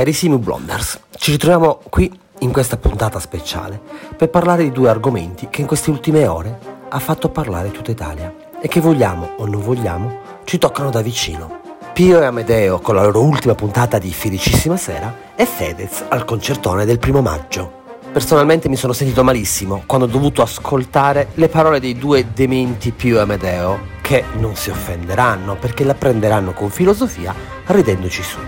Carissimi Blonders, ci ritroviamo qui in questa puntata speciale per parlare di due argomenti che in queste ultime ore ha fatto parlare tutta Italia e che vogliamo o non vogliamo ci toccano da vicino. Pio e Amedeo con la loro ultima puntata di Felicissima Sera e Fedez al concertone del primo maggio. Personalmente mi sono sentito malissimo quando ho dovuto ascoltare le parole dei due dementi Pio e Amedeo, che non si offenderanno perché la prenderanno con filosofia ridendoci su.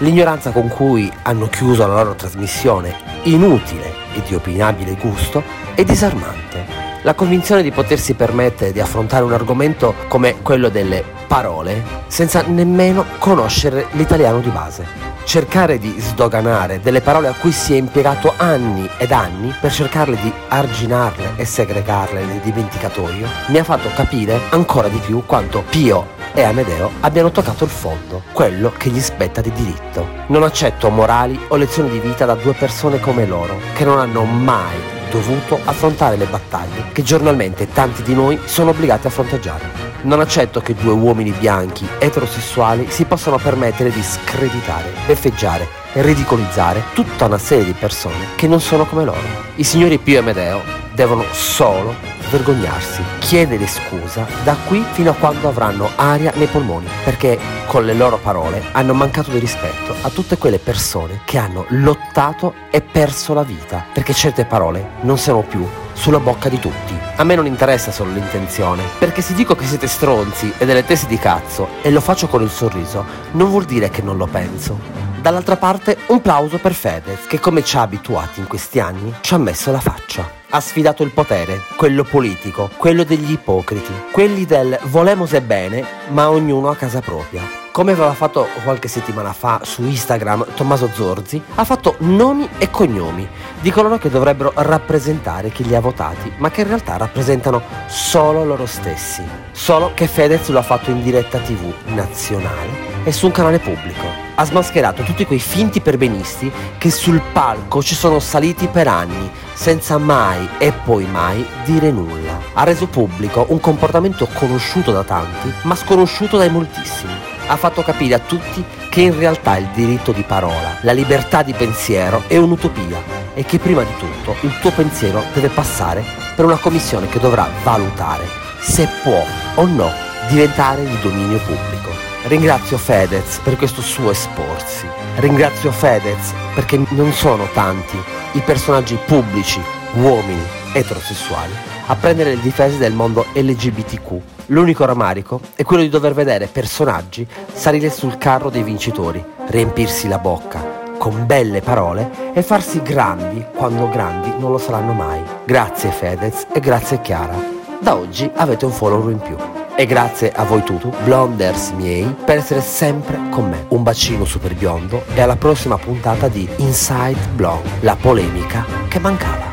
L'ignoranza con cui hanno chiuso la loro trasmissione, inutile e di opinabile gusto, è disarmante. La convinzione di potersi permettere di affrontare un argomento come quello delle parole senza nemmeno conoscere l'italiano di base. Cercare di sdoganare delle parole a cui si è impiegato anni ed anni per cercarle di arginarle e segregarle nel dimenticatoio mi ha fatto capire ancora di più quanto Pio e Amedeo abbiano toccato il fondo, quello che gli spetta di diritto. Non accetto morali o lezioni di vita da due persone come loro, che non hanno mai dovuto affrontare le battaglie che giornalmente tanti di noi sono obbligati a fronteggiare. Non accetto che due uomini bianchi eterosessuali si possano permettere di screditare, beffeggiare e ridicolizzare tutta una serie di persone che non sono come loro. I signori Pio e Amedeo devono solo vergognarsi, chiedere scusa da qui fino a quando avranno aria nei polmoni, perché con le loro parole hanno mancato di rispetto a tutte quelle persone che hanno lottato e perso la vita, perché certe parole non siano più sulla bocca di tutti. A me non interessa solo l'intenzione, perché se dico che siete stronzi e delle tesi di cazzo e lo faccio con il sorriso, non vuol dire che non lo penso. Dall'altra parte un plauso per Fedez, che come ci ha abituati in questi anni, ci ha messo la faccia. Ha sfidato il potere, quello politico, quello degli ipocriti, quelli del volemose bene, ma ognuno a casa propria. Come aveva fatto qualche settimana fa su Instagram Tommaso Zorzi, ha fatto nomi e cognomi di coloro che dovrebbero rappresentare chi li ha votati, ma che in realtà rappresentano solo loro stessi. Solo che Fedez lo ha fatto in diretta tv nazionale e su un canale pubblico ha smascherato tutti quei finti perbenisti che sul palco ci sono saliti per anni, senza mai e poi mai dire nulla. Ha reso pubblico un comportamento conosciuto da tanti, ma sconosciuto dai moltissimi. Ha fatto capire a tutti che in realtà il diritto di parola, la libertà di pensiero è un'utopia e che prima di tutto il tuo pensiero deve passare per una commissione che dovrà valutare se può o no diventare di dominio pubblico. Ringrazio Fedez per questo suo esporsi. Ringrazio Fedez perché non sono tanti i personaggi pubblici, uomini, eterosessuali, a prendere le difese del mondo LGBTQ. L'unico rammarico è quello di dover vedere personaggi salire sul carro dei vincitori, riempirsi la bocca con belle parole e farsi grandi quando grandi non lo saranno mai. Grazie Fedez e grazie Chiara. Da oggi avete un follower in più. E grazie a voi tutti, blonders miei, per essere sempre con me. Un bacino super biondo e alla prossima puntata di Inside Blonde, la polemica che mancava.